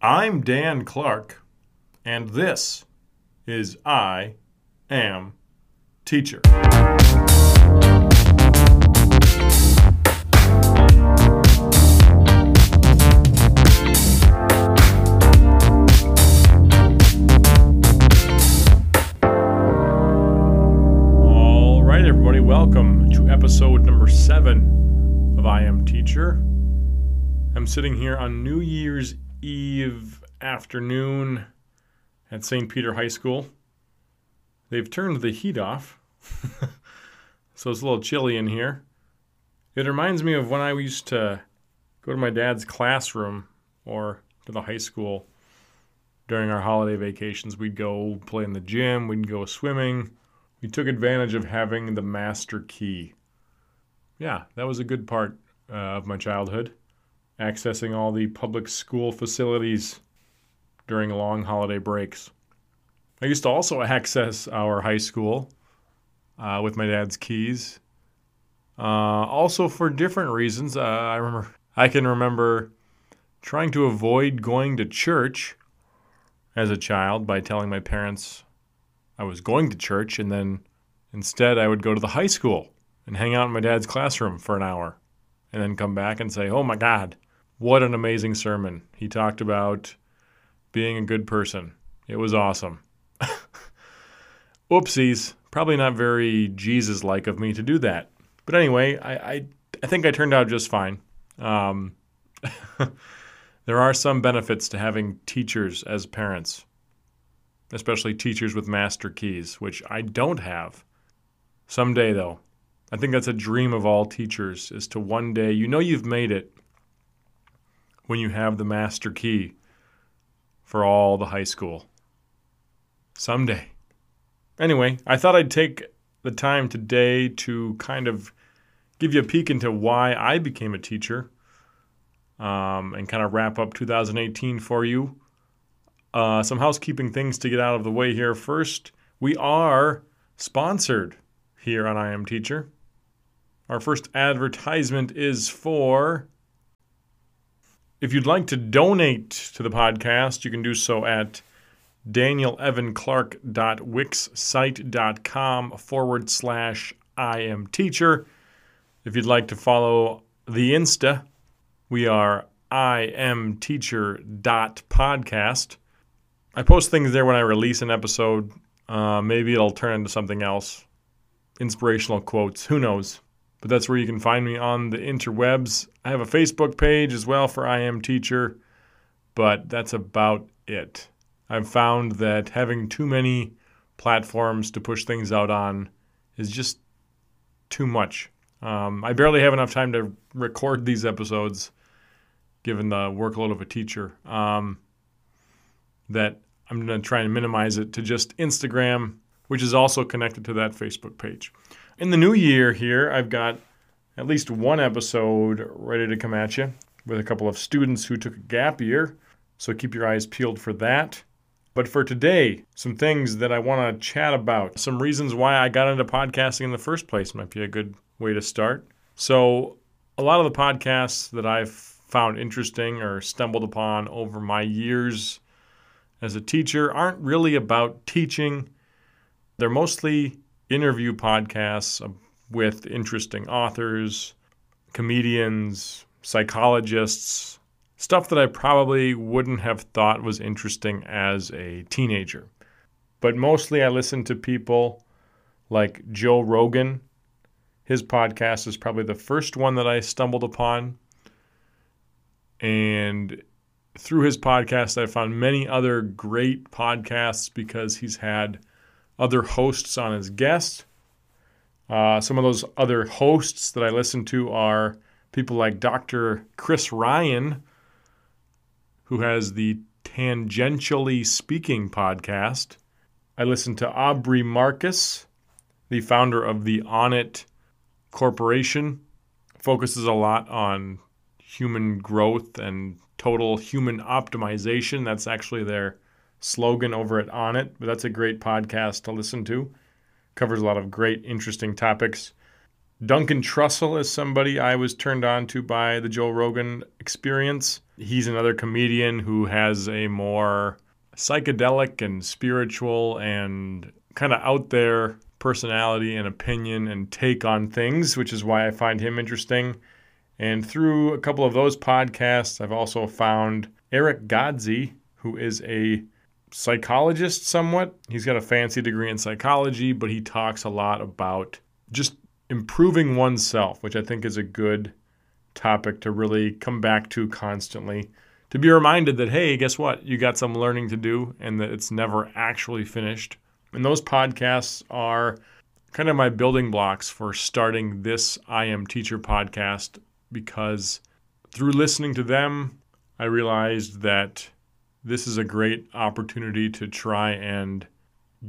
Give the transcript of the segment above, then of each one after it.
I'm Dan Clark, and this is I Am Teacher. All right, everybody, welcome to episode number seven of I Am Teacher. I'm sitting here on New Year's Eve afternoon at St. Peter High School. They've turned the heat off, so it's a little chilly in here. It reminds me of when I used to go to my dad's classroom or to the high school during our holiday vacations. We'd go play in the gym, we'd go swimming. We took advantage of having the master key. Yeah, that was a good part uh, of my childhood accessing all the public school facilities during long holiday breaks. I used to also access our high school uh, with my dad's keys, uh, also for different reasons. Uh, I remember I can remember trying to avoid going to church as a child by telling my parents I was going to church, and then instead I would go to the high school and hang out in my dad's classroom for an hour, and then come back and say, "Oh my God." What an amazing sermon. He talked about being a good person. It was awesome. Oopsies. Probably not very Jesus like of me to do that. But anyway, I, I, I think I turned out just fine. Um, there are some benefits to having teachers as parents, especially teachers with master keys, which I don't have. Someday, though, I think that's a dream of all teachers is to one day, you know, you've made it when you have the master key for all the high school. Someday. Anyway, I thought I'd take the time today to kind of give you a peek into why I became a teacher um, and kind of wrap up 2018 for you. Uh, some housekeeping things to get out of the way here. First, we are sponsored here on I Am Teacher. Our first advertisement is for if you'd like to donate to the podcast, you can do so at danielevanclark.wixsite.com forward slash I am teacher. If you'd like to follow the Insta, we are I am teacher dot podcast. I post things there when I release an episode. Uh, maybe it'll turn into something else. Inspirational quotes. Who knows? But that's where you can find me on the interwebs. I have a Facebook page as well for I Am Teacher, but that's about it. I've found that having too many platforms to push things out on is just too much. Um, I barely have enough time to record these episodes, given the workload of a teacher. Um, that I'm going to try and minimize it to just Instagram, which is also connected to that Facebook page. In the new year here, I've got at least one episode ready to come at you with a couple of students who took a gap year. So keep your eyes peeled for that. But for today, some things that I want to chat about, some reasons why I got into podcasting in the first place might be a good way to start. So, a lot of the podcasts that I've found interesting or stumbled upon over my years as a teacher aren't really about teaching. They're mostly interview podcasts with interesting authors, comedians, psychologists, stuff that I probably wouldn't have thought was interesting as a teenager. But mostly I listen to people like Joe Rogan. His podcast is probably the first one that I stumbled upon. And through his podcast, I found many other great podcasts because he's had other hosts on as guests. Uh, some of those other hosts that I listen to are people like Dr. Chris Ryan, who has the Tangentially Speaking podcast. I listen to Aubrey Marcus, the founder of the Onnit Corporation, focuses a lot on human growth and total human optimization. That's actually their slogan over at it, but that's a great podcast to listen to. Covers a lot of great, interesting topics. Duncan Trussell is somebody I was turned on to by the Joe Rogan experience. He's another comedian who has a more psychedelic and spiritual and kind of out there personality and opinion and take on things, which is why I find him interesting. And through a couple of those podcasts, I've also found Eric Godsey, who is a psychologist somewhat. He's got a fancy degree in psychology, but he talks a lot about just improving oneself, which I think is a good topic to really come back to constantly. To be reminded that, hey, guess what? You got some learning to do and that it's never actually finished. And those podcasts are kind of my building blocks for starting this I Am Teacher podcast because through listening to them, I realized that this is a great opportunity to try and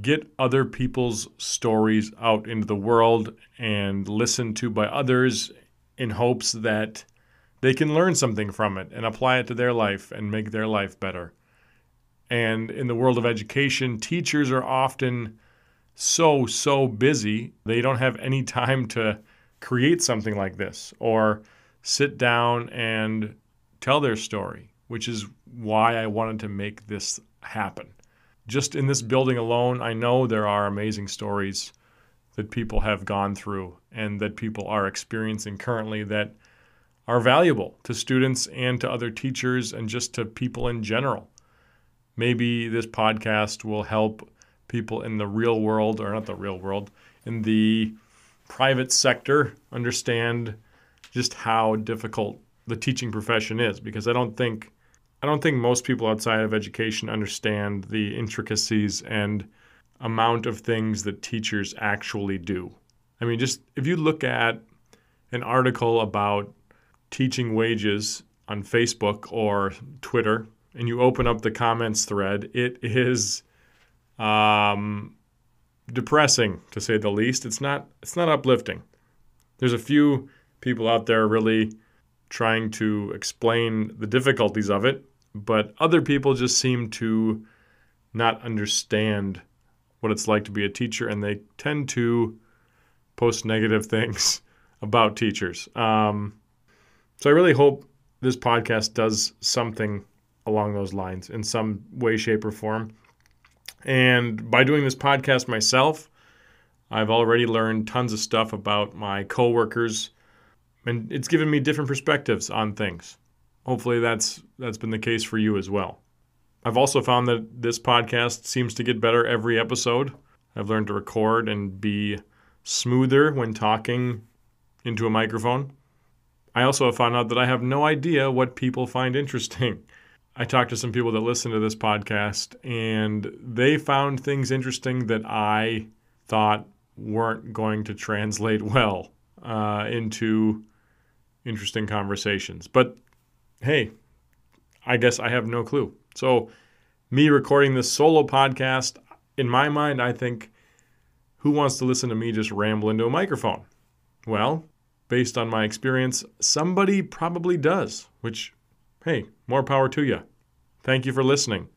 get other people's stories out into the world and listened to by others in hopes that they can learn something from it and apply it to their life and make their life better. And in the world of education, teachers are often so, so busy, they don't have any time to create something like this or sit down and tell their story, which is why I wanted to make this happen just in this building alone, I know there are amazing stories that people have gone through and that people are experiencing currently that are valuable to students and to other teachers and just to people in general. Maybe this podcast will help people in the real world, or not the real world, in the private sector understand just how difficult the teaching profession is because I don't think I don't think most people outside of education understand the intricacies and amount of things that teachers actually do. I mean, just if you look at an article about teaching wages on Facebook or Twitter and you open up the comments thread, it is um, depressing to say the least. It's not it's not uplifting. There's a few people out there really trying to explain the difficulties of it but other people just seem to not understand what it's like to be a teacher, and they tend to post negative things about teachers. Um, so I really hope this podcast does something along those lines in some way, shape, or form. And by doing this podcast myself, I've already learned tons of stuff about my coworkers, and it's given me different perspectives on things hopefully that's that's been the case for you as well. I've also found that this podcast seems to get better every episode. I've learned to record and be smoother when talking into a microphone. I also have found out that I have no idea what people find interesting. I talked to some people that listen to this podcast, and they found things interesting that I thought weren't going to translate well uh, into interesting conversations. But hey, I guess I have no clue. So, me recording this solo podcast, in my mind, I think, who wants to listen to me just ramble into a microphone? Well, based on my experience, somebody probably does, which, hey, more power to you. Thank you for listening.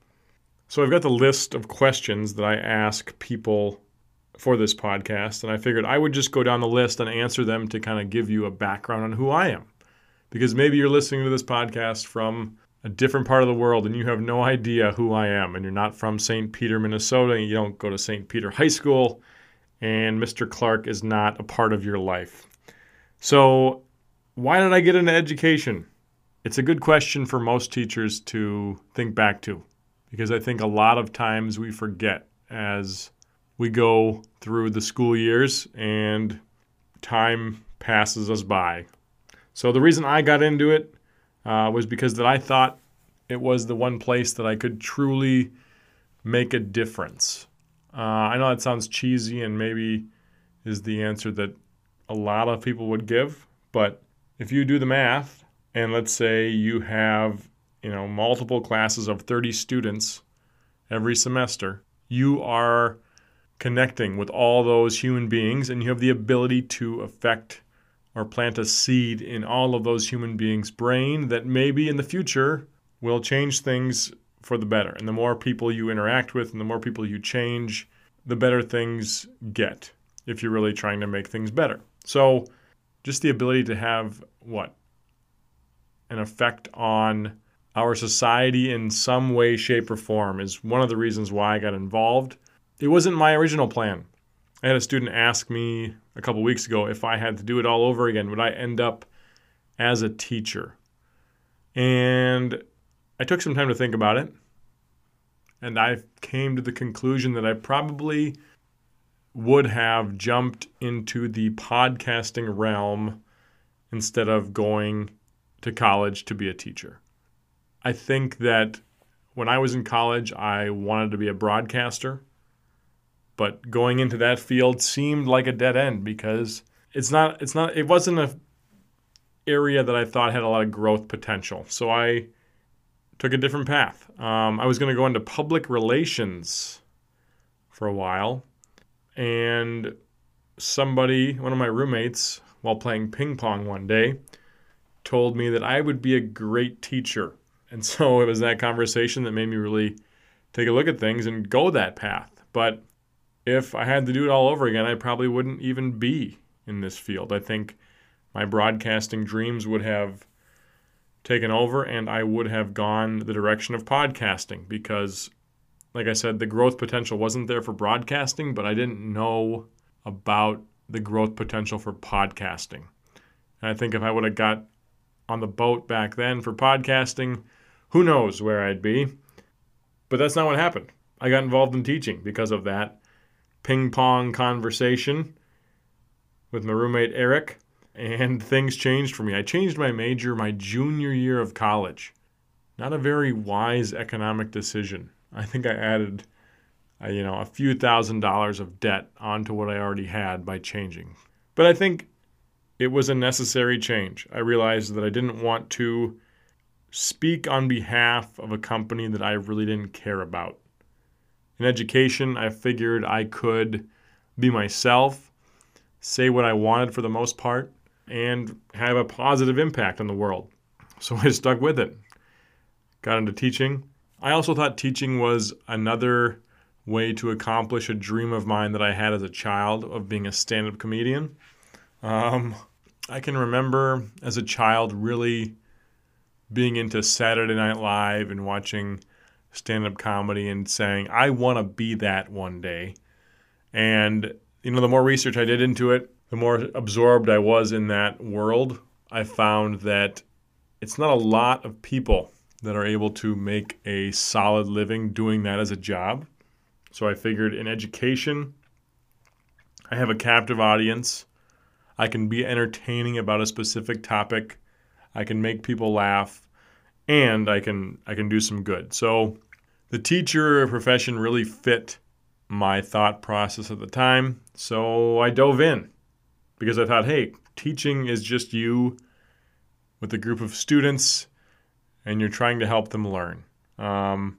So, I've got the list of questions that I ask people for this podcast, and I figured I would just go down the list and answer them to kind of give you a background on who I am because maybe you're listening to this podcast from a different part of the world and you have no idea who I am and you're not from St. Peter, Minnesota, and you don't go to St. Peter High School and Mr. Clark is not a part of your life. So, why did I get into education? It's a good question for most teachers to think back to because I think a lot of times we forget as we go through the school years and time passes us by. So the reason I got into it uh, was because that I thought it was the one place that I could truly make a difference. Uh, I know that sounds cheesy and maybe is the answer that a lot of people would give, but if you do the math and let's say you have you know multiple classes of 30 students every semester, you are connecting with all those human beings and you have the ability to affect or plant a seed in all of those human beings' brain that maybe in the future will change things for the better. And the more people you interact with and the more people you change, the better things get if you're really trying to make things better. So just the ability to have what? An effect on our society in some way, shape, or form is one of the reasons why I got involved. It wasn't my original plan. I had a student ask me a couple weeks ago if I had to do it all over again, would I end up as a teacher? And I took some time to think about it. And I came to the conclusion that I probably would have jumped into the podcasting realm instead of going to college to be a teacher. I think that when I was in college, I wanted to be a broadcaster, but going into that field seemed like a dead end because it's not it's not it wasn't a area that I thought had a lot of growth potential. So I took a different path. Um, I was going to go into public relations for a while, and somebody, one of my roommates, while playing ping pong one day, told me that I would be a great teacher. And so it was that conversation that made me really take a look at things and go that path. But if I had to do it all over again, I probably wouldn't even be in this field. I think my broadcasting dreams would have taken over and I would have gone the direction of podcasting because like I said, the growth potential wasn't there for broadcasting, but I didn't know about the growth potential for podcasting. And I think if I would have got on the boat back then for podcasting, who knows where I'd be. But that's not what happened. I got involved in teaching because of that ping pong conversation with my roommate Eric, and things changed for me. I changed my major my junior year of college. Not a very wise economic decision. I think I added, uh, you know, a few thousand dollars of debt onto what I already had by changing. But I think it was a necessary change. I realized that I didn't want to speak on behalf of a company that I really didn't care about. In education, I figured I could be myself, say what I wanted for the most part, and have a positive impact on the world. So I stuck with it. Got into teaching, I also thought teaching was another way to accomplish a dream of mine that I had as a child of being a stand up comedian. Um, I can remember as a child really being into Saturday Night Live and watching stand up comedy and saying, I want to be that one day. And, you know, the more research I did into it, the more absorbed I was in that world, I found that it's not a lot of people that are able to make a solid living doing that as a job. So I figured in education, I have a captive audience. I can be entertaining about a specific topic. I can make people laugh and I can I can do some good. So the teacher profession really fit my thought process at the time. So I dove in because I thought, hey, teaching is just you with a group of students and you're trying to help them learn. Um,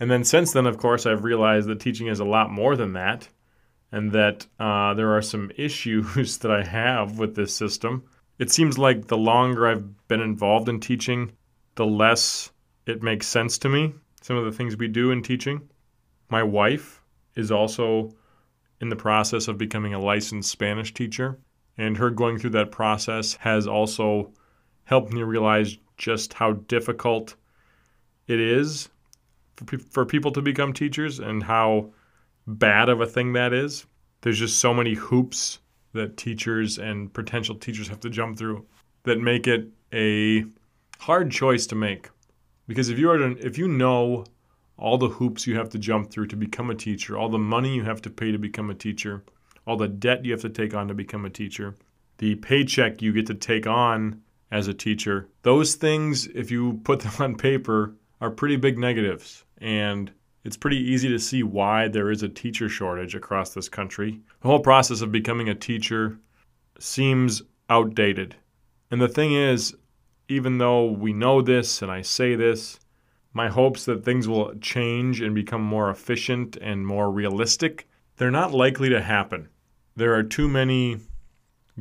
and then since then, of course, I've realized that teaching is a lot more than that, and that uh, there are some issues that I have with this system. It seems like the longer I've been involved in teaching, the less it makes sense to me, some of the things we do in teaching. My wife is also in the process of becoming a licensed Spanish teacher, and her going through that process has also helped me realize just how difficult it is for, pe- for people to become teachers and how bad of a thing that is. There's just so many hoops that teachers and potential teachers have to jump through that make it a hard choice to make. Because if you are if you know all the hoops you have to jump through to become a teacher, all the money you have to pay to become a teacher, all the debt you have to take on to become a teacher, the paycheck you get to take on as a teacher. Those things, if you put them on paper, are pretty big negatives. And it's pretty easy to see why there is a teacher shortage across this country. The whole process of becoming a teacher seems outdated. And the thing is, even though we know this and I say this, my hopes that things will change and become more efficient and more realistic, they're not likely to happen. There are too many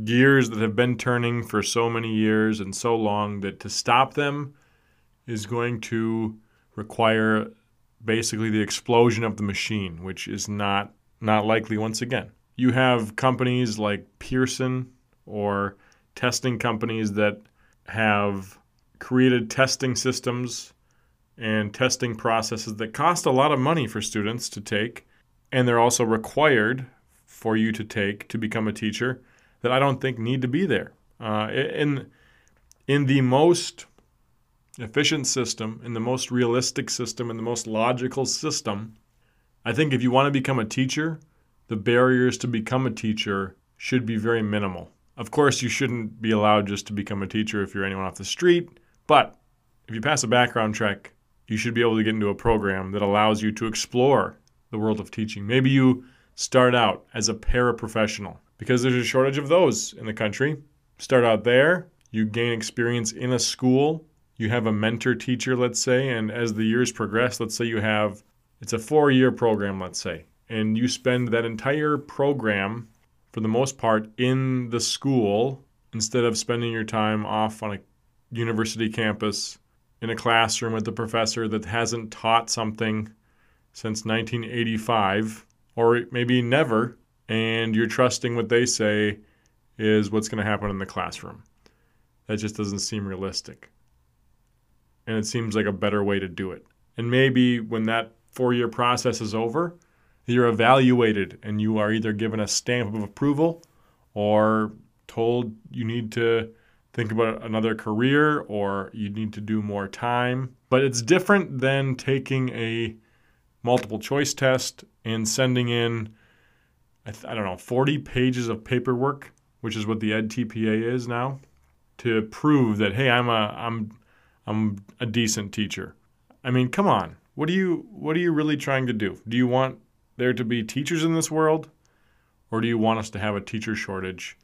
gears that have been turning for so many years and so long that to stop them is going to require basically the explosion of the machine, which is not not likely once again. You have companies like Pearson or testing companies that have created testing systems and testing processes that cost a lot of money for students to take, and they're also required for you to take to become a teacher that I don't think need to be there. Uh, in in the most efficient system, and the most realistic system, and the most logical system, I think if you want to become a teacher, the barriers to become a teacher should be very minimal. Of course, you shouldn't be allowed just to become a teacher if you're anyone off the street, but if you pass a background check, you should be able to get into a program that allows you to explore the world of teaching. Maybe you start out as a paraprofessional because there's a shortage of those in the country. Start out there, you gain experience in a school, you have a mentor teacher, let's say, and as the years progress, let's say you have it's a four year program, let's say, and you spend that entire program for the most part in the school instead of spending your time off on a university campus in a classroom with a professor that hasn't taught something since 1985 or maybe never, and you're trusting what they say is what's going to happen in the classroom. That just doesn't seem realistic. And it seems like a better way to do it. And maybe when that four year process is over, you're evaluated and you are either given a stamp of approval or told you need to think about another career or you need to do more time. But it's different than taking a multiple choice test and sending in, I, th- I don't know, 40 pages of paperwork, which is what the EdTPA is now, to prove that hey, I'm a I'm I'm a decent teacher. I mean, come on. What are you what are you really trying to do? Do you want there to be teachers in this world or do you want us to have a teacher shortage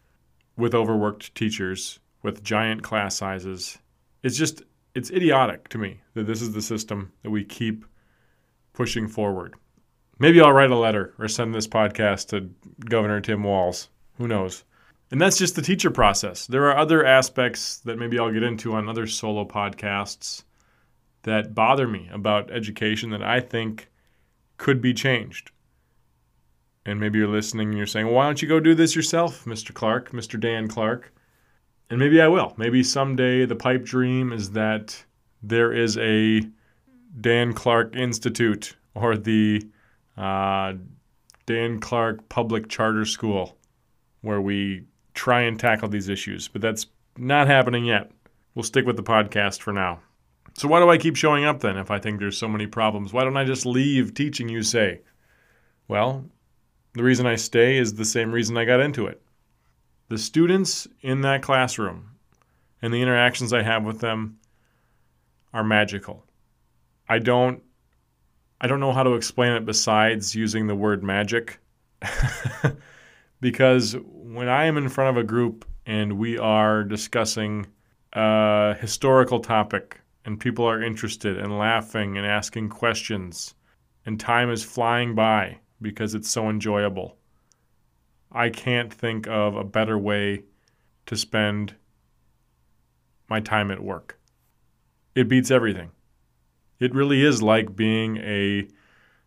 with overworked teachers with giant class sizes? It's just it's idiotic to me that this is the system that we keep pushing forward. Maybe I'll write a letter or send this podcast to Governor Tim Walz. Who knows? And that's just the teacher process. There are other aspects that maybe I'll get into on other solo podcasts that bother me about education that I think could be changed. And maybe you're listening and you're saying, well, why don't you go do this yourself, Mr. Clark, Mr. Dan Clark? And maybe I will. Maybe someday the pipe dream is that there is a Dan Clark Institute or the uh, Dan Clark Public Charter School where we try and tackle these issues. But that's not happening yet. We'll stick with the podcast for now. So, why do I keep showing up then if I think there's so many problems? Why don't I just leave teaching, you say? Well, the reason I stay is the same reason I got into it. The students in that classroom and the interactions I have with them are magical. I don't I don't know how to explain it besides using the word magic. because when I am in front of a group and we are discussing a historical topic and people are interested and laughing and asking questions and time is flying by because it's so enjoyable. I can't think of a better way to spend my time at work. It beats everything. It really is like being a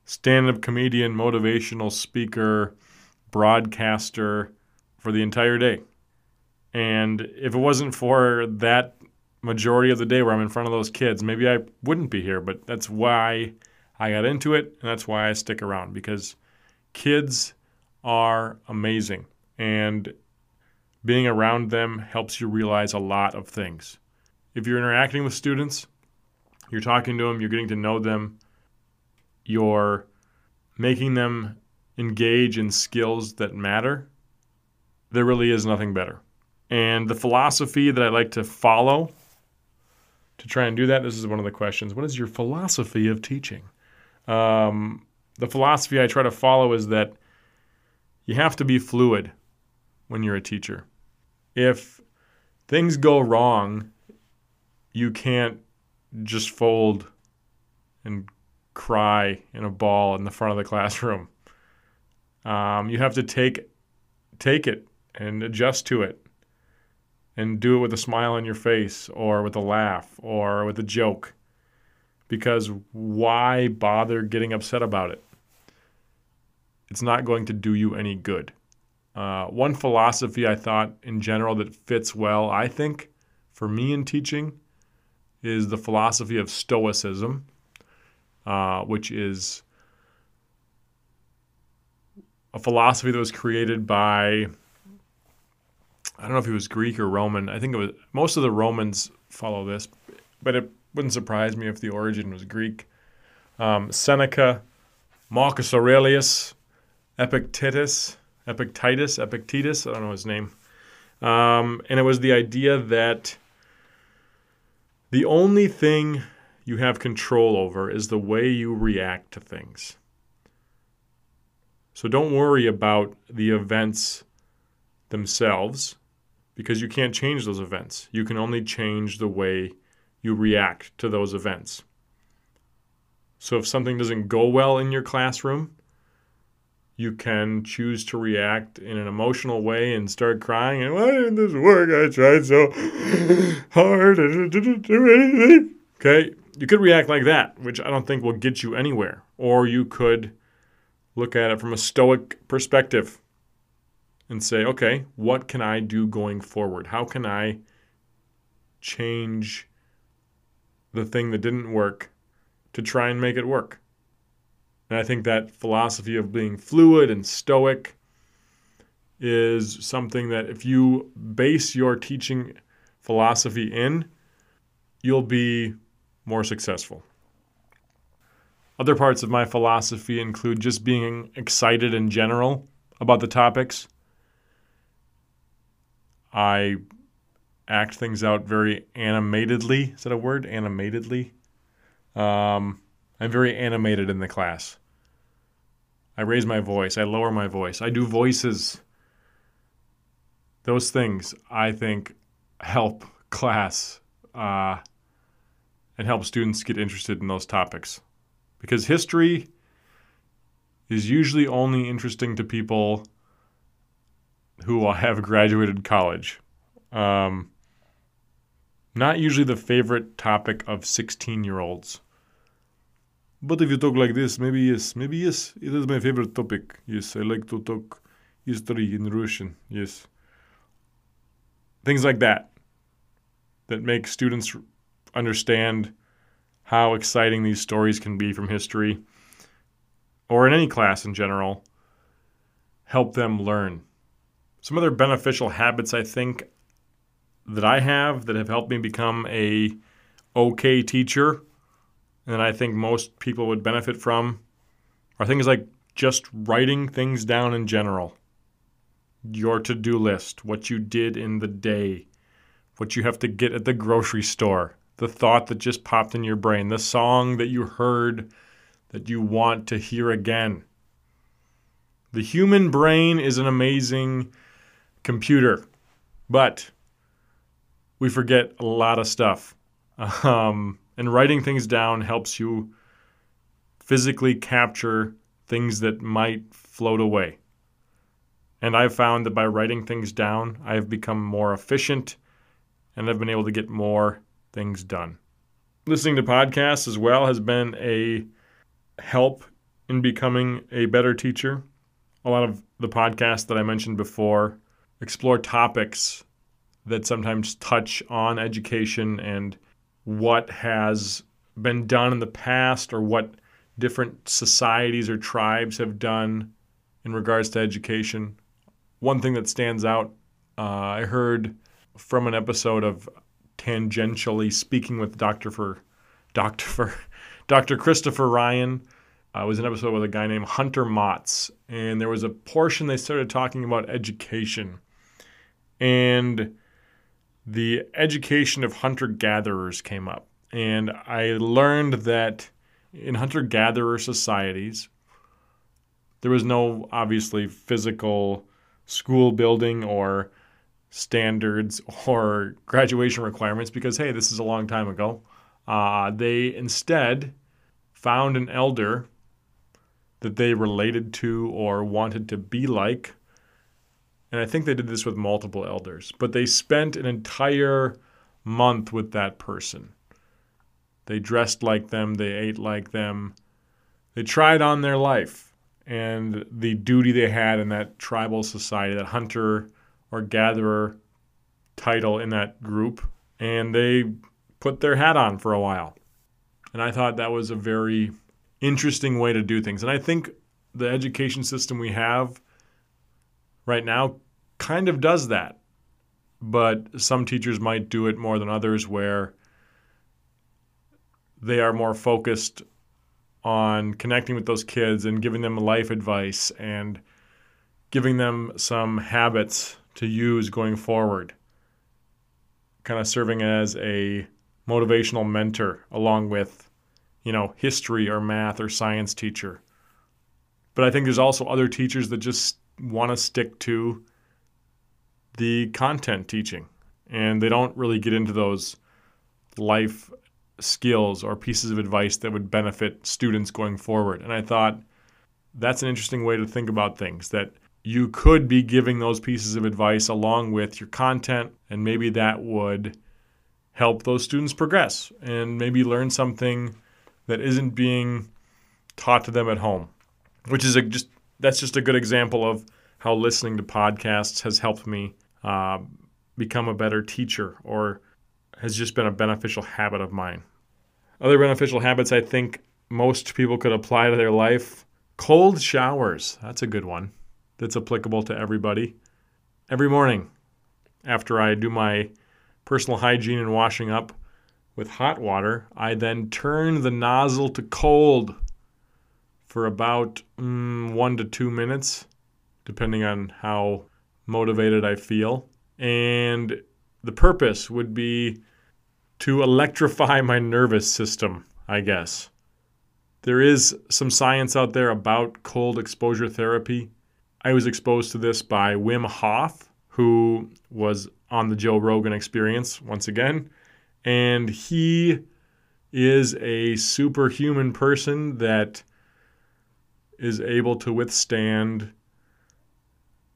stand up comedian, motivational speaker, broadcaster for the entire day. And if it wasn't for that majority of the day where I'm in front of those kids, maybe I wouldn't be here. But that's why I got into it, and that's why I stick around because kids are amazing. And being around them helps you realize a lot of things. If you're interacting with students, you're talking to them, you're getting to know them, you're making them engage in skills that matter, there really is nothing better. And the philosophy that I like to follow to try and do that, this is one of the questions. What is your philosophy of teaching? Um, the philosophy I try to follow is that you have to be fluid when you're a teacher. If things go wrong, you can't just fold and cry in a ball in the front of the classroom. Um, you have to take take it and adjust to it, and do it with a smile on your face, or with a laugh, or with a joke. Because why bother getting upset about it? It's not going to do you any good. Uh, one philosophy I thought in general that fits well, I think, for me in teaching is the philosophy of Stoicism, uh, which is a philosophy that was created by I don't know if he was Greek or Roman. I think it was most of the Romans follow this, but it wouldn't surprise me if the origin was Greek. Um, Seneca, Marcus Aurelius, Epictetus, Epictetus, Epictetus, I don't know his name. Um, and it was the idea that the only thing you have control over is the way you react to things. So don't worry about the events themselves because you can't change those events. You can only change the way you react to those events. So if something doesn't go well in your classroom, you can choose to react in an emotional way and start crying and why didn't this work? I tried so hard and didn't do anything. Okay, you could react like that, which I don't think will get you anywhere. Or you could look at it from a stoic perspective and say, okay, what can I do going forward? How can I change the thing that didn't work to try and make it work? And I think that philosophy of being fluid and stoic is something that if you base your teaching philosophy in, you'll be more successful. Other parts of my philosophy include just being excited in general about the topics. I act things out very animatedly. Is that a word? Animatedly? Um, I'm very animated in the class. I raise my voice. I lower my voice. I do voices. Those things, I think, help class uh, and help students get interested in those topics. Because history is usually only interesting to people who have graduated college. Um, not usually the favorite topic of 16 year olds. But if you talk like this, maybe yes, maybe yes, it is my favorite topic. Yes, I like to talk history in Russian. Yes. Things like that that make students understand how exciting these stories can be from history or in any class in general. Help them learn. Some other beneficial habits I think that I have that have helped me become a okay teacher and I think most people would benefit from are things like just writing things down in general. Your to do list, what you did in the day, what you have to get at the grocery store, the thought that just popped in your brain, the song that you heard that you want to hear again. The human brain is an amazing computer, but we forget a lot of stuff. Um, and writing things down helps you physically capture things that might float away. And I've found that by writing things down, I have become more efficient and I've been able to get more things done. Listening to podcasts as well has been a help in becoming a better teacher. A lot of the podcasts that I mentioned before explore topics that sometimes touch on education and what has been done in the past or what different societies or tribes have done in regards to education. One thing that stands out, uh, I heard from an episode of tangentially speaking with Dr. for Dr. for Dr. Christopher Ryan. Uh, was an episode with a guy named Hunter Maats, and there was a portion they started talking about education and the education of hunter gatherers came up. And I learned that in hunter gatherer societies, there was no obviously physical school building or standards or graduation requirements because, hey, this is a long time ago. Uh, they instead found an elder that they related to or wanted to be like and I think they did this with multiple elders, but they spent an entire month with that person. They dressed like them, they ate like them, they tried on their life. and the duty they had in that tribal society, that hunter or gatherer title in that group, and they put their hat on for a while. And I thought that was a very interesting way to do things. And I think the education system we have right now kind of does that. But some teachers might do it more than others where they are more focused on connecting with those kids and giving them life advice and giving them some habits to use going forward. Kind of serving as a motivational mentor along with, you know, history or math or science teacher. But I think there's also other teachers that just want to stick to the content teaching and they don't really get into those life skills or pieces of advice that would benefit students going forward. And I thought that's an interesting way to think about things that you could be giving those pieces of advice along with your content, and maybe that would help those students progress and maybe learn something that isn't being taught to them at home, which is a, just that's just a good example of how listening to podcasts has helped me uh, become a better teacher or has just been a beneficial habit of mine. Other beneficial habits I think most people could apply to their life cold showers. That's a good one that's applicable to everybody. Every morning after I do my personal hygiene and washing up with hot water, I then turn the nozzle to cold for about mm, one to two minutes, depending on how motivated I feel. And the purpose would be to electrify my nervous system, I guess. There is some science out there about cold exposure therapy. I was exposed to this by Wim Hof, who was on the Joe Rogan experience once again. And he is a superhuman person that is able to withstand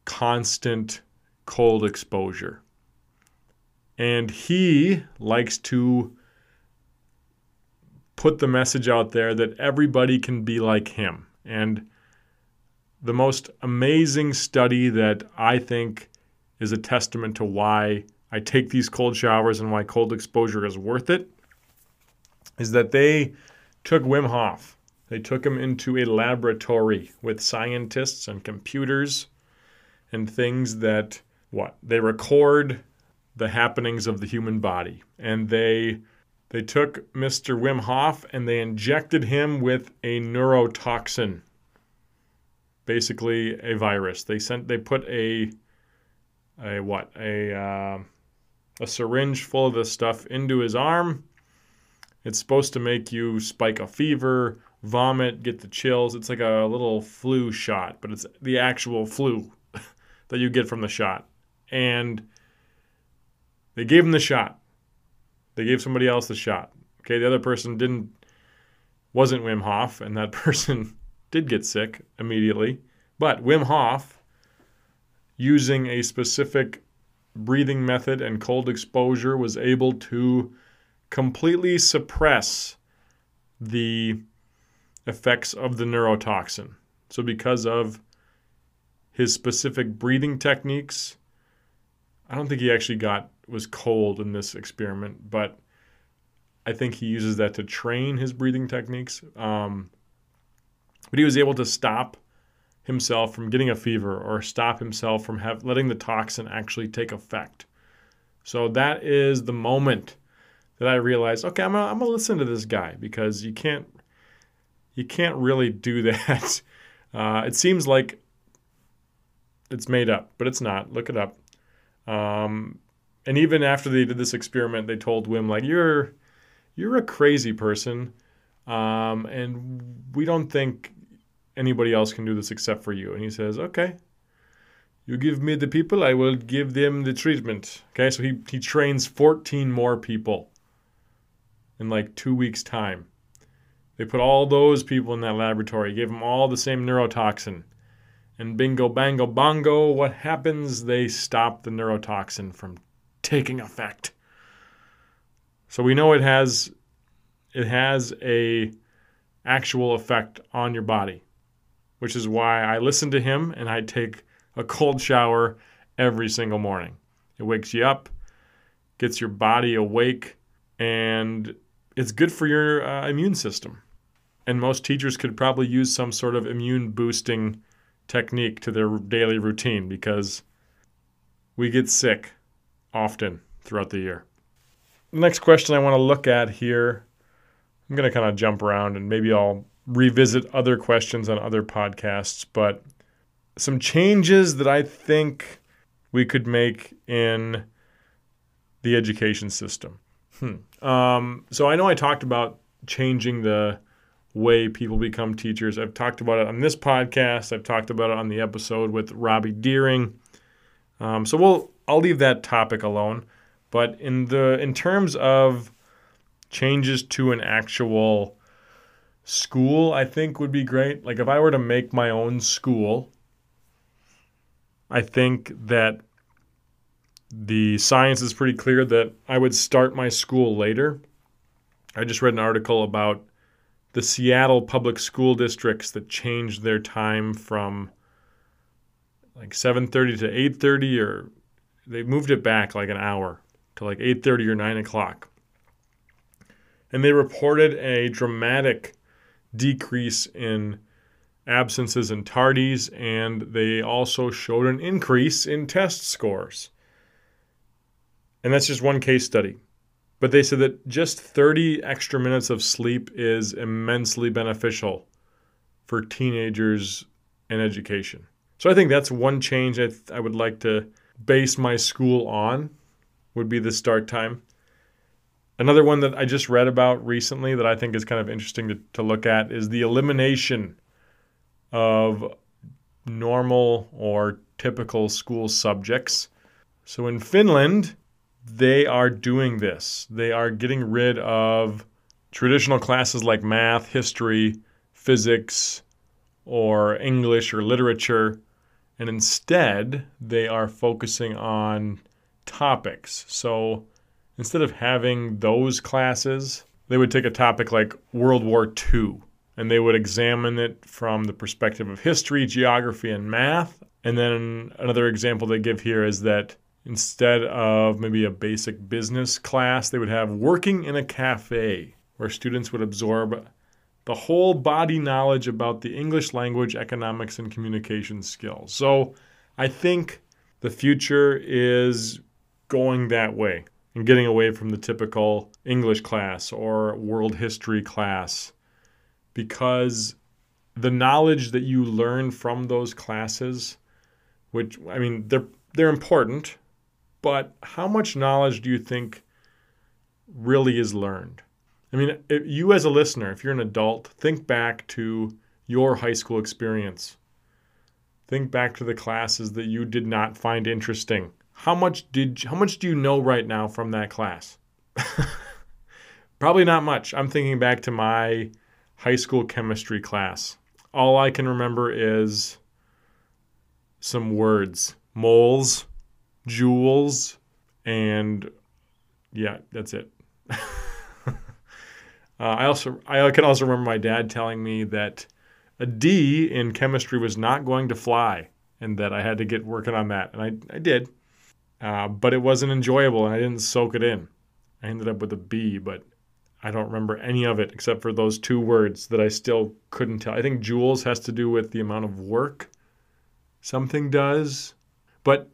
constant cold exposure. And he likes to put the message out there that everybody can be like him. And the most amazing study that I think is a testament to why I take these cold showers and why cold exposure is worth it is that they took Wim Hof. They took him into a laboratory with scientists and computers and things that what? They record the happenings of the human body. And they they took Mr. Wim Hof and they injected him with a neurotoxin. Basically a virus. They sent they put a a what? A uh, a syringe full of this stuff into his arm. It's supposed to make you spike a fever, vomit, get the chills. It's like a little flu shot, but it's the actual flu that you get from the shot. And they gave him the shot. They gave somebody else the shot. Okay, the other person didn't wasn't Wim Hof, and that person did get sick immediately. But Wim Hof, using a specific breathing method and cold exposure, was able to completely suppress the effects of the neurotoxin. So, because of his specific breathing techniques, I don't think he actually got was cold in this experiment, but I think he uses that to train his breathing techniques. Um, but he was able to stop himself from getting a fever or stop himself from have, letting the toxin actually take effect. So that is the moment that I realized, okay, I'm gonna, I'm gonna listen to this guy because you can't you can't really do that. Uh, it seems like it's made up, but it's not. Look it up. Um, and even after they did this experiment, they told Wim like, "You're you're a crazy person, um, and we don't think anybody else can do this except for you." And he says, "Okay." You give me the people, I will give them the treatment. Okay, so he, he trains 14 more people in like two weeks' time. They put all those people in that laboratory, gave them all the same neurotoxin. And bingo, bango, bongo, what happens? They stop the neurotoxin from taking effect. So we know it has it has a actual effect on your body. Which is why I listen to him and I take a cold shower every single morning. It wakes you up, gets your body awake, and it's good for your uh, immune system. And most teachers could probably use some sort of immune boosting technique to their daily routine because we get sick often throughout the year. The next question I want to look at here, I'm going to kind of jump around and maybe I'll revisit other questions on other podcasts, but some changes that I think we could make in the education system. Hmm. Um, so I know I talked about changing the way people become teachers. I've talked about it on this podcast. I've talked about it on the episode with Robbie Deering. Um, so we'll I'll leave that topic alone. But in the in terms of changes to an actual school, I think would be great. Like if I were to make my own school, I think that the science is pretty clear that I would start my school later. I just read an article about the Seattle public school districts that changed their time from like 7:30 to 8:30 or they moved it back like an hour to like 8:30 or 9 o'clock. And they reported a dramatic decrease in absences and tardies, and they also showed an increase in test scores. And that's just one case study. But they said that just 30 extra minutes of sleep is immensely beneficial for teenagers and education. So I think that's one change I, th- I would like to base my school on would be the start time. Another one that I just read about recently that I think is kind of interesting to, to look at is the elimination of normal or typical school subjects. So in Finland, they are doing this. They are getting rid of traditional classes like math, history, physics, or English or literature, and instead they are focusing on topics. So instead of having those classes, they would take a topic like World War II and they would examine it from the perspective of history, geography, and math. And then another example they give here is that instead of maybe a basic business class, they would have working in a cafe where students would absorb the whole body knowledge about the English language, economics, and communication skills. So I think the future is going that way and getting away from the typical English class or world history class because the knowledge that you learn from those classes which I mean they're they're important but how much knowledge do you think really is learned? I mean, you as a listener, if you're an adult, think back to your high school experience. Think back to the classes that you did not find interesting. How much did how much do you know right now from that class? Probably not much. I'm thinking back to my high school chemistry class. All I can remember is some words. Moles, joules, and yeah, that's it. uh, I also I can also remember my dad telling me that a D in chemistry was not going to fly, and that I had to get working on that, and I I did, uh, but it wasn't enjoyable, and I didn't soak it in. I ended up with a B, but I don't remember any of it except for those two words that I still couldn't tell. I think joules has to do with the amount of work something does, but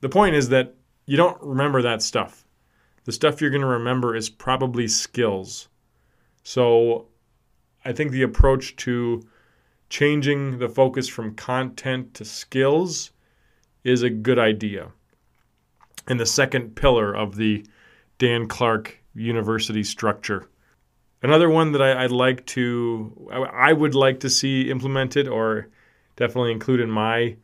the point is that you don't remember that stuff. The stuff you're going to remember is probably skills. So I think the approach to changing the focus from content to skills is a good idea. And the second pillar of the Dan Clark University structure. Another one that I, would like to, I would like to see implemented or definitely include in my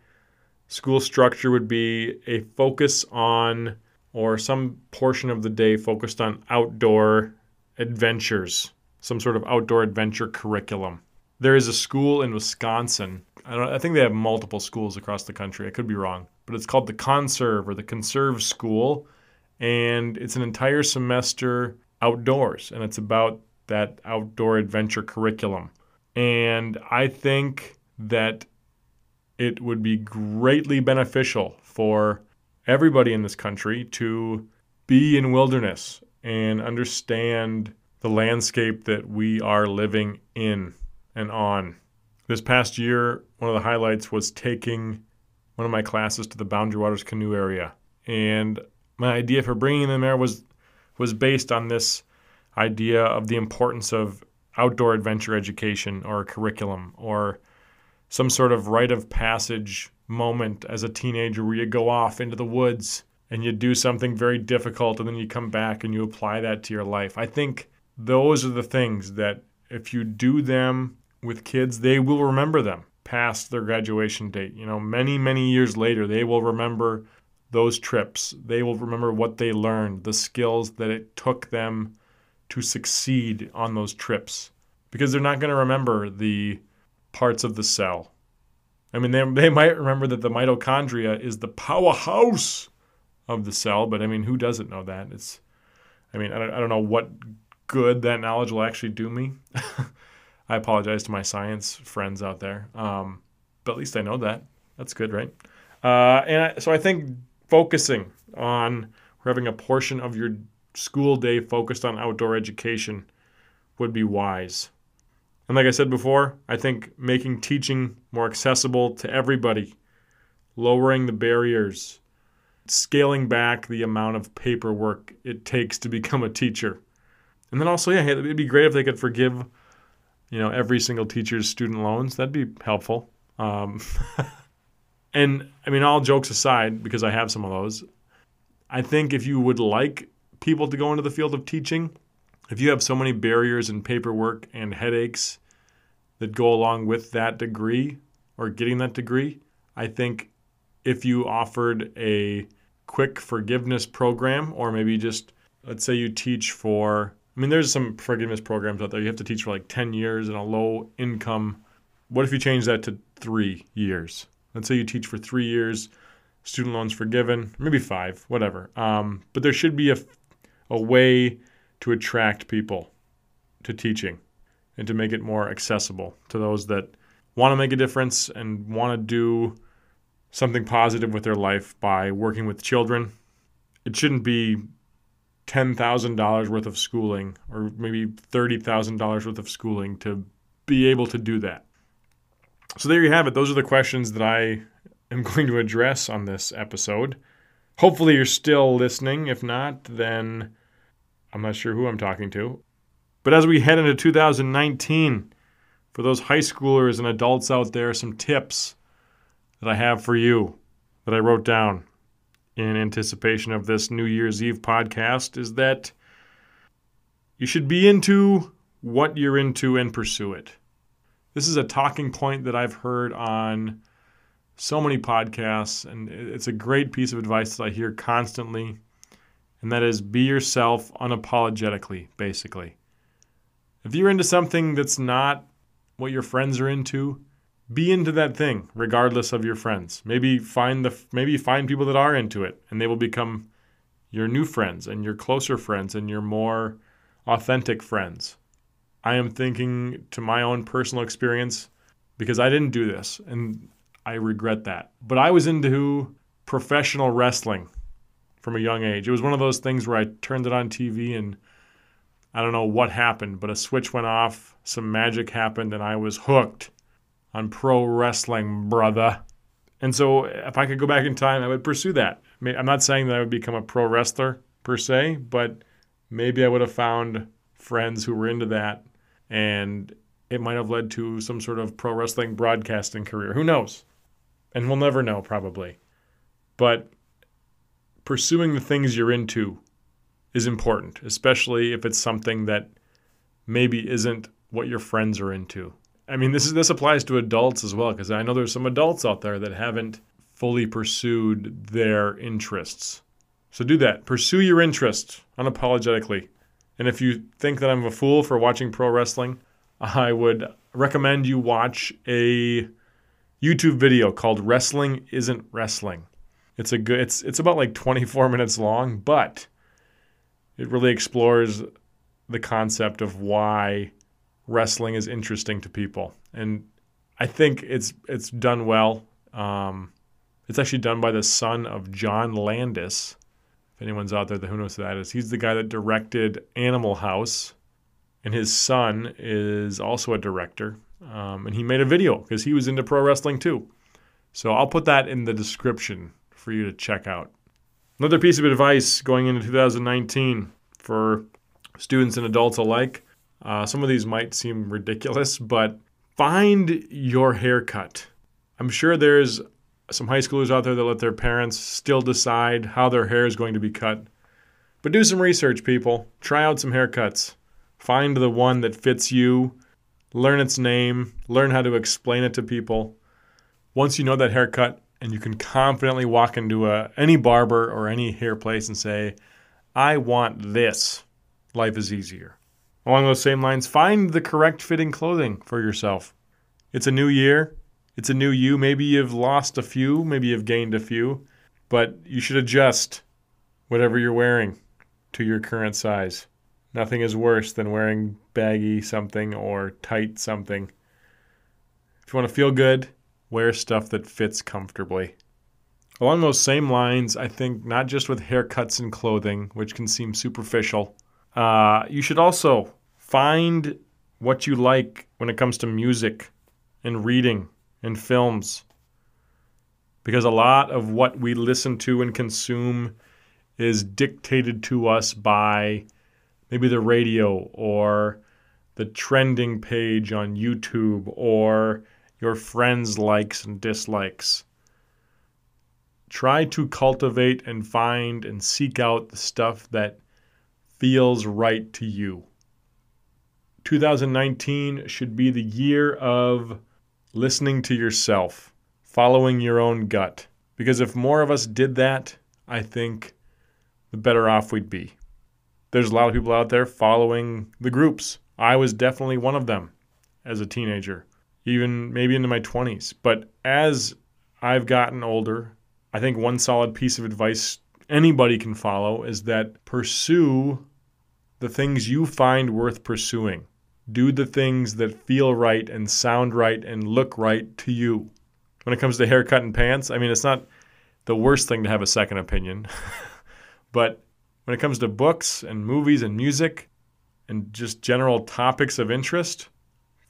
school structure would be a focus on or some portion of the day focused on outdoor adventures, some sort of outdoor adventure curriculum. There is a school in Wisconsin. I, I, think they have multiple schools across the country. I could be wrong, but it's called the Conserve or the Conserve School, and it's an entire semester outdoors, and it's about that outdoor adventure curriculum. And I think that it would be greatly beneficial for everybody in this country to be in wilderness and understand the landscape that we are living in and on. This past year, one of the highlights was taking one of my classes to the Boundary Waters canoe area. And my idea for bringing them there was was based on this idea of the importance of outdoor adventure education or curriculum or some sort of rite of passage moment as a teenager where you go off into the woods and you do something very difficult and then you come back and you apply that to your life. I think those are the things that if you do them with kids, they will remember them past their graduation date. You know, many, many years later, they will remember those trips. They will remember what they learned, the skills that it took them to succeed on those trips. Because they're not going to remember the parts of the cell. I mean, they, they might remember that the mitochondria is the powerhouse of the cell, but I mean, who doesn't know that? It's, I mean, I don't, I don't know what good that knowledge will actually do me. I apologize to my science friends out there, um, but at least I know that. That's good, right? Uh, and I, so I think focusing on having a portion of your school day focused on outdoor education would be wise. And like I said before, I think making teaching more accessible to everybody, lowering the barriers, scaling back the amount of paperwork it takes to become a teacher. And then also, yeah, it'd be great if they could forgive, you know, every single teacher's student loans. That'd be helpful. Um, and I mean, all jokes aside, because I have some of those, I think if you would like people to go into the field of teaching, if you have so many barriers and paperwork and headaches that go along with that degree or getting that degree, I think if you offered a quick forgiveness program, or maybe just let's say you teach for, I mean, there's some forgiveness programs out there. You have to teach for like 10 years in a low income. What if you change that to three years? Let's say you teach for three years, student loans forgiven, maybe five, whatever. Um, but there should be a, a way to attract people to teaching and to make it more accessible to those that want to make a difference and want to do something positive with their life by working with children. It shouldn't be $10,000 worth of schooling or maybe $30,000 worth of schooling to be able to do that. So there you have it. Those are the questions that I am going to address on this episode. Hopefully, you're still listening. If not, then I'm not sure who I'm talking to. But as we head into 2019, for those high schoolers and adults out there, some tips that I have for you that I wrote down in anticipation of this New Year's Eve podcast is that you should be into what you're into and pursue it. This is a talking point that I've heard on so many podcasts, and it's a great piece of advice that I hear constantly, and that is be yourself unapologetically, basically. If you're into something that's not what your friends are into, be into that thing regardless of your friends. Maybe find the maybe find people that are into it and they will become your new friends and your closer friends and your more authentic friends. I am thinking to my own personal experience because I didn't do this and I regret that. But I was into professional wrestling from a young age. It was one of those things where I turned it on TV and I don't know what happened, but a switch went off, some magic happened, and I was hooked on pro wrestling, brother. And so, if I could go back in time, I would pursue that. I'm not saying that I would become a pro wrestler per se, but maybe I would have found friends who were into that, and it might have led to some sort of pro wrestling broadcasting career. Who knows? And we'll never know, probably. But pursuing the things you're into is important, especially if it's something that maybe isn't what your friends are into. I mean, this is this applies to adults as well because I know there's some adults out there that haven't fully pursued their interests. So do that. Pursue your interests unapologetically. And if you think that I'm a fool for watching pro wrestling, I would recommend you watch a YouTube video called Wrestling Isn't Wrestling. It's a good it's it's about like 24 minutes long, but it really explores the concept of why wrestling is interesting to people. And I think it's it's done well. Um, it's actually done by the son of John Landis. If anyone's out there that who knows who that is, he's the guy that directed Animal House, and his son is also a director. Um, and he made a video because he was into pro wrestling too. So I'll put that in the description for you to check out. Another piece of advice going into 2019 for students and adults alike. Uh, some of these might seem ridiculous, but find your haircut. I'm sure there's some high schoolers out there that let their parents still decide how their hair is going to be cut. But do some research, people. Try out some haircuts. Find the one that fits you. Learn its name. Learn how to explain it to people. Once you know that haircut, and you can confidently walk into a, any barber or any hair place and say, I want this, life is easier. Along those same lines, find the correct fitting clothing for yourself. It's a new year. It's a new you. Maybe you've lost a few, maybe you've gained a few, but you should adjust whatever you're wearing to your current size. Nothing is worse than wearing baggy something or tight something. If you want to feel good, wear stuff that fits comfortably. Along those same lines, I think not just with haircuts and clothing, which can seem superficial, uh, you should also find what you like when it comes to music and reading and films. Because a lot of what we listen to and consume is dictated to us by maybe the radio or the trending page on YouTube or your friends' likes and dislikes. Try to cultivate and find and seek out the stuff that feels right to you. 2019 should be the year of listening to yourself, following your own gut. Because if more of us did that, I think the better off we'd be. There's a lot of people out there following the groups. I was definitely one of them as a teenager, even maybe into my 20s. But as I've gotten older, I think one solid piece of advice anybody can follow is that pursue the things you find worth pursuing do the things that feel right and sound right and look right to you. When it comes to haircut and pants, I mean, it's not the worst thing to have a second opinion. but when it comes to books and movies and music and just general topics of interest,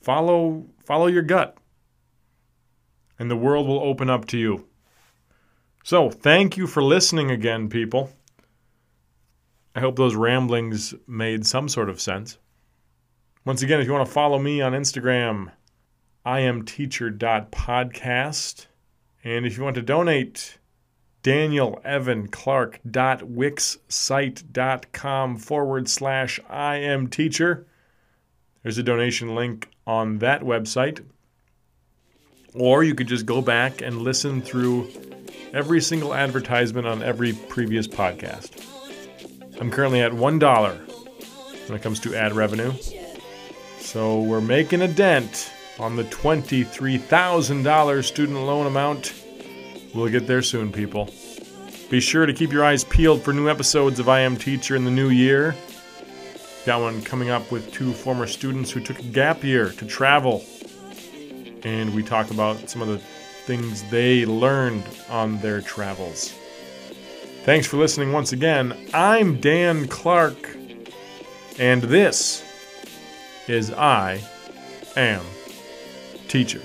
follow follow your gut. And the world will open up to you. So, thank you for listening again, people. I hope those ramblings made some sort of sense. Once again, if you want to follow me on Instagram, I am teacher.podcast. And if you want to donate, Daniel Evan Clark.wixsite.com forward slash I am teacher. There's a donation link on that website. Or you could just go back and listen through every single advertisement on every previous podcast. I'm currently at $1 when it comes to ad revenue. So we're making a dent on the $23,000 student loan amount. We'll get there soon, people. Be sure to keep your eyes peeled for new episodes of I Am Teacher in the new year. Got one coming up with two former students who took a gap year to travel. And we talk about some of the things they learned on their travels. Thanks for listening once again. I'm Dan Clark, and this is I am teacher.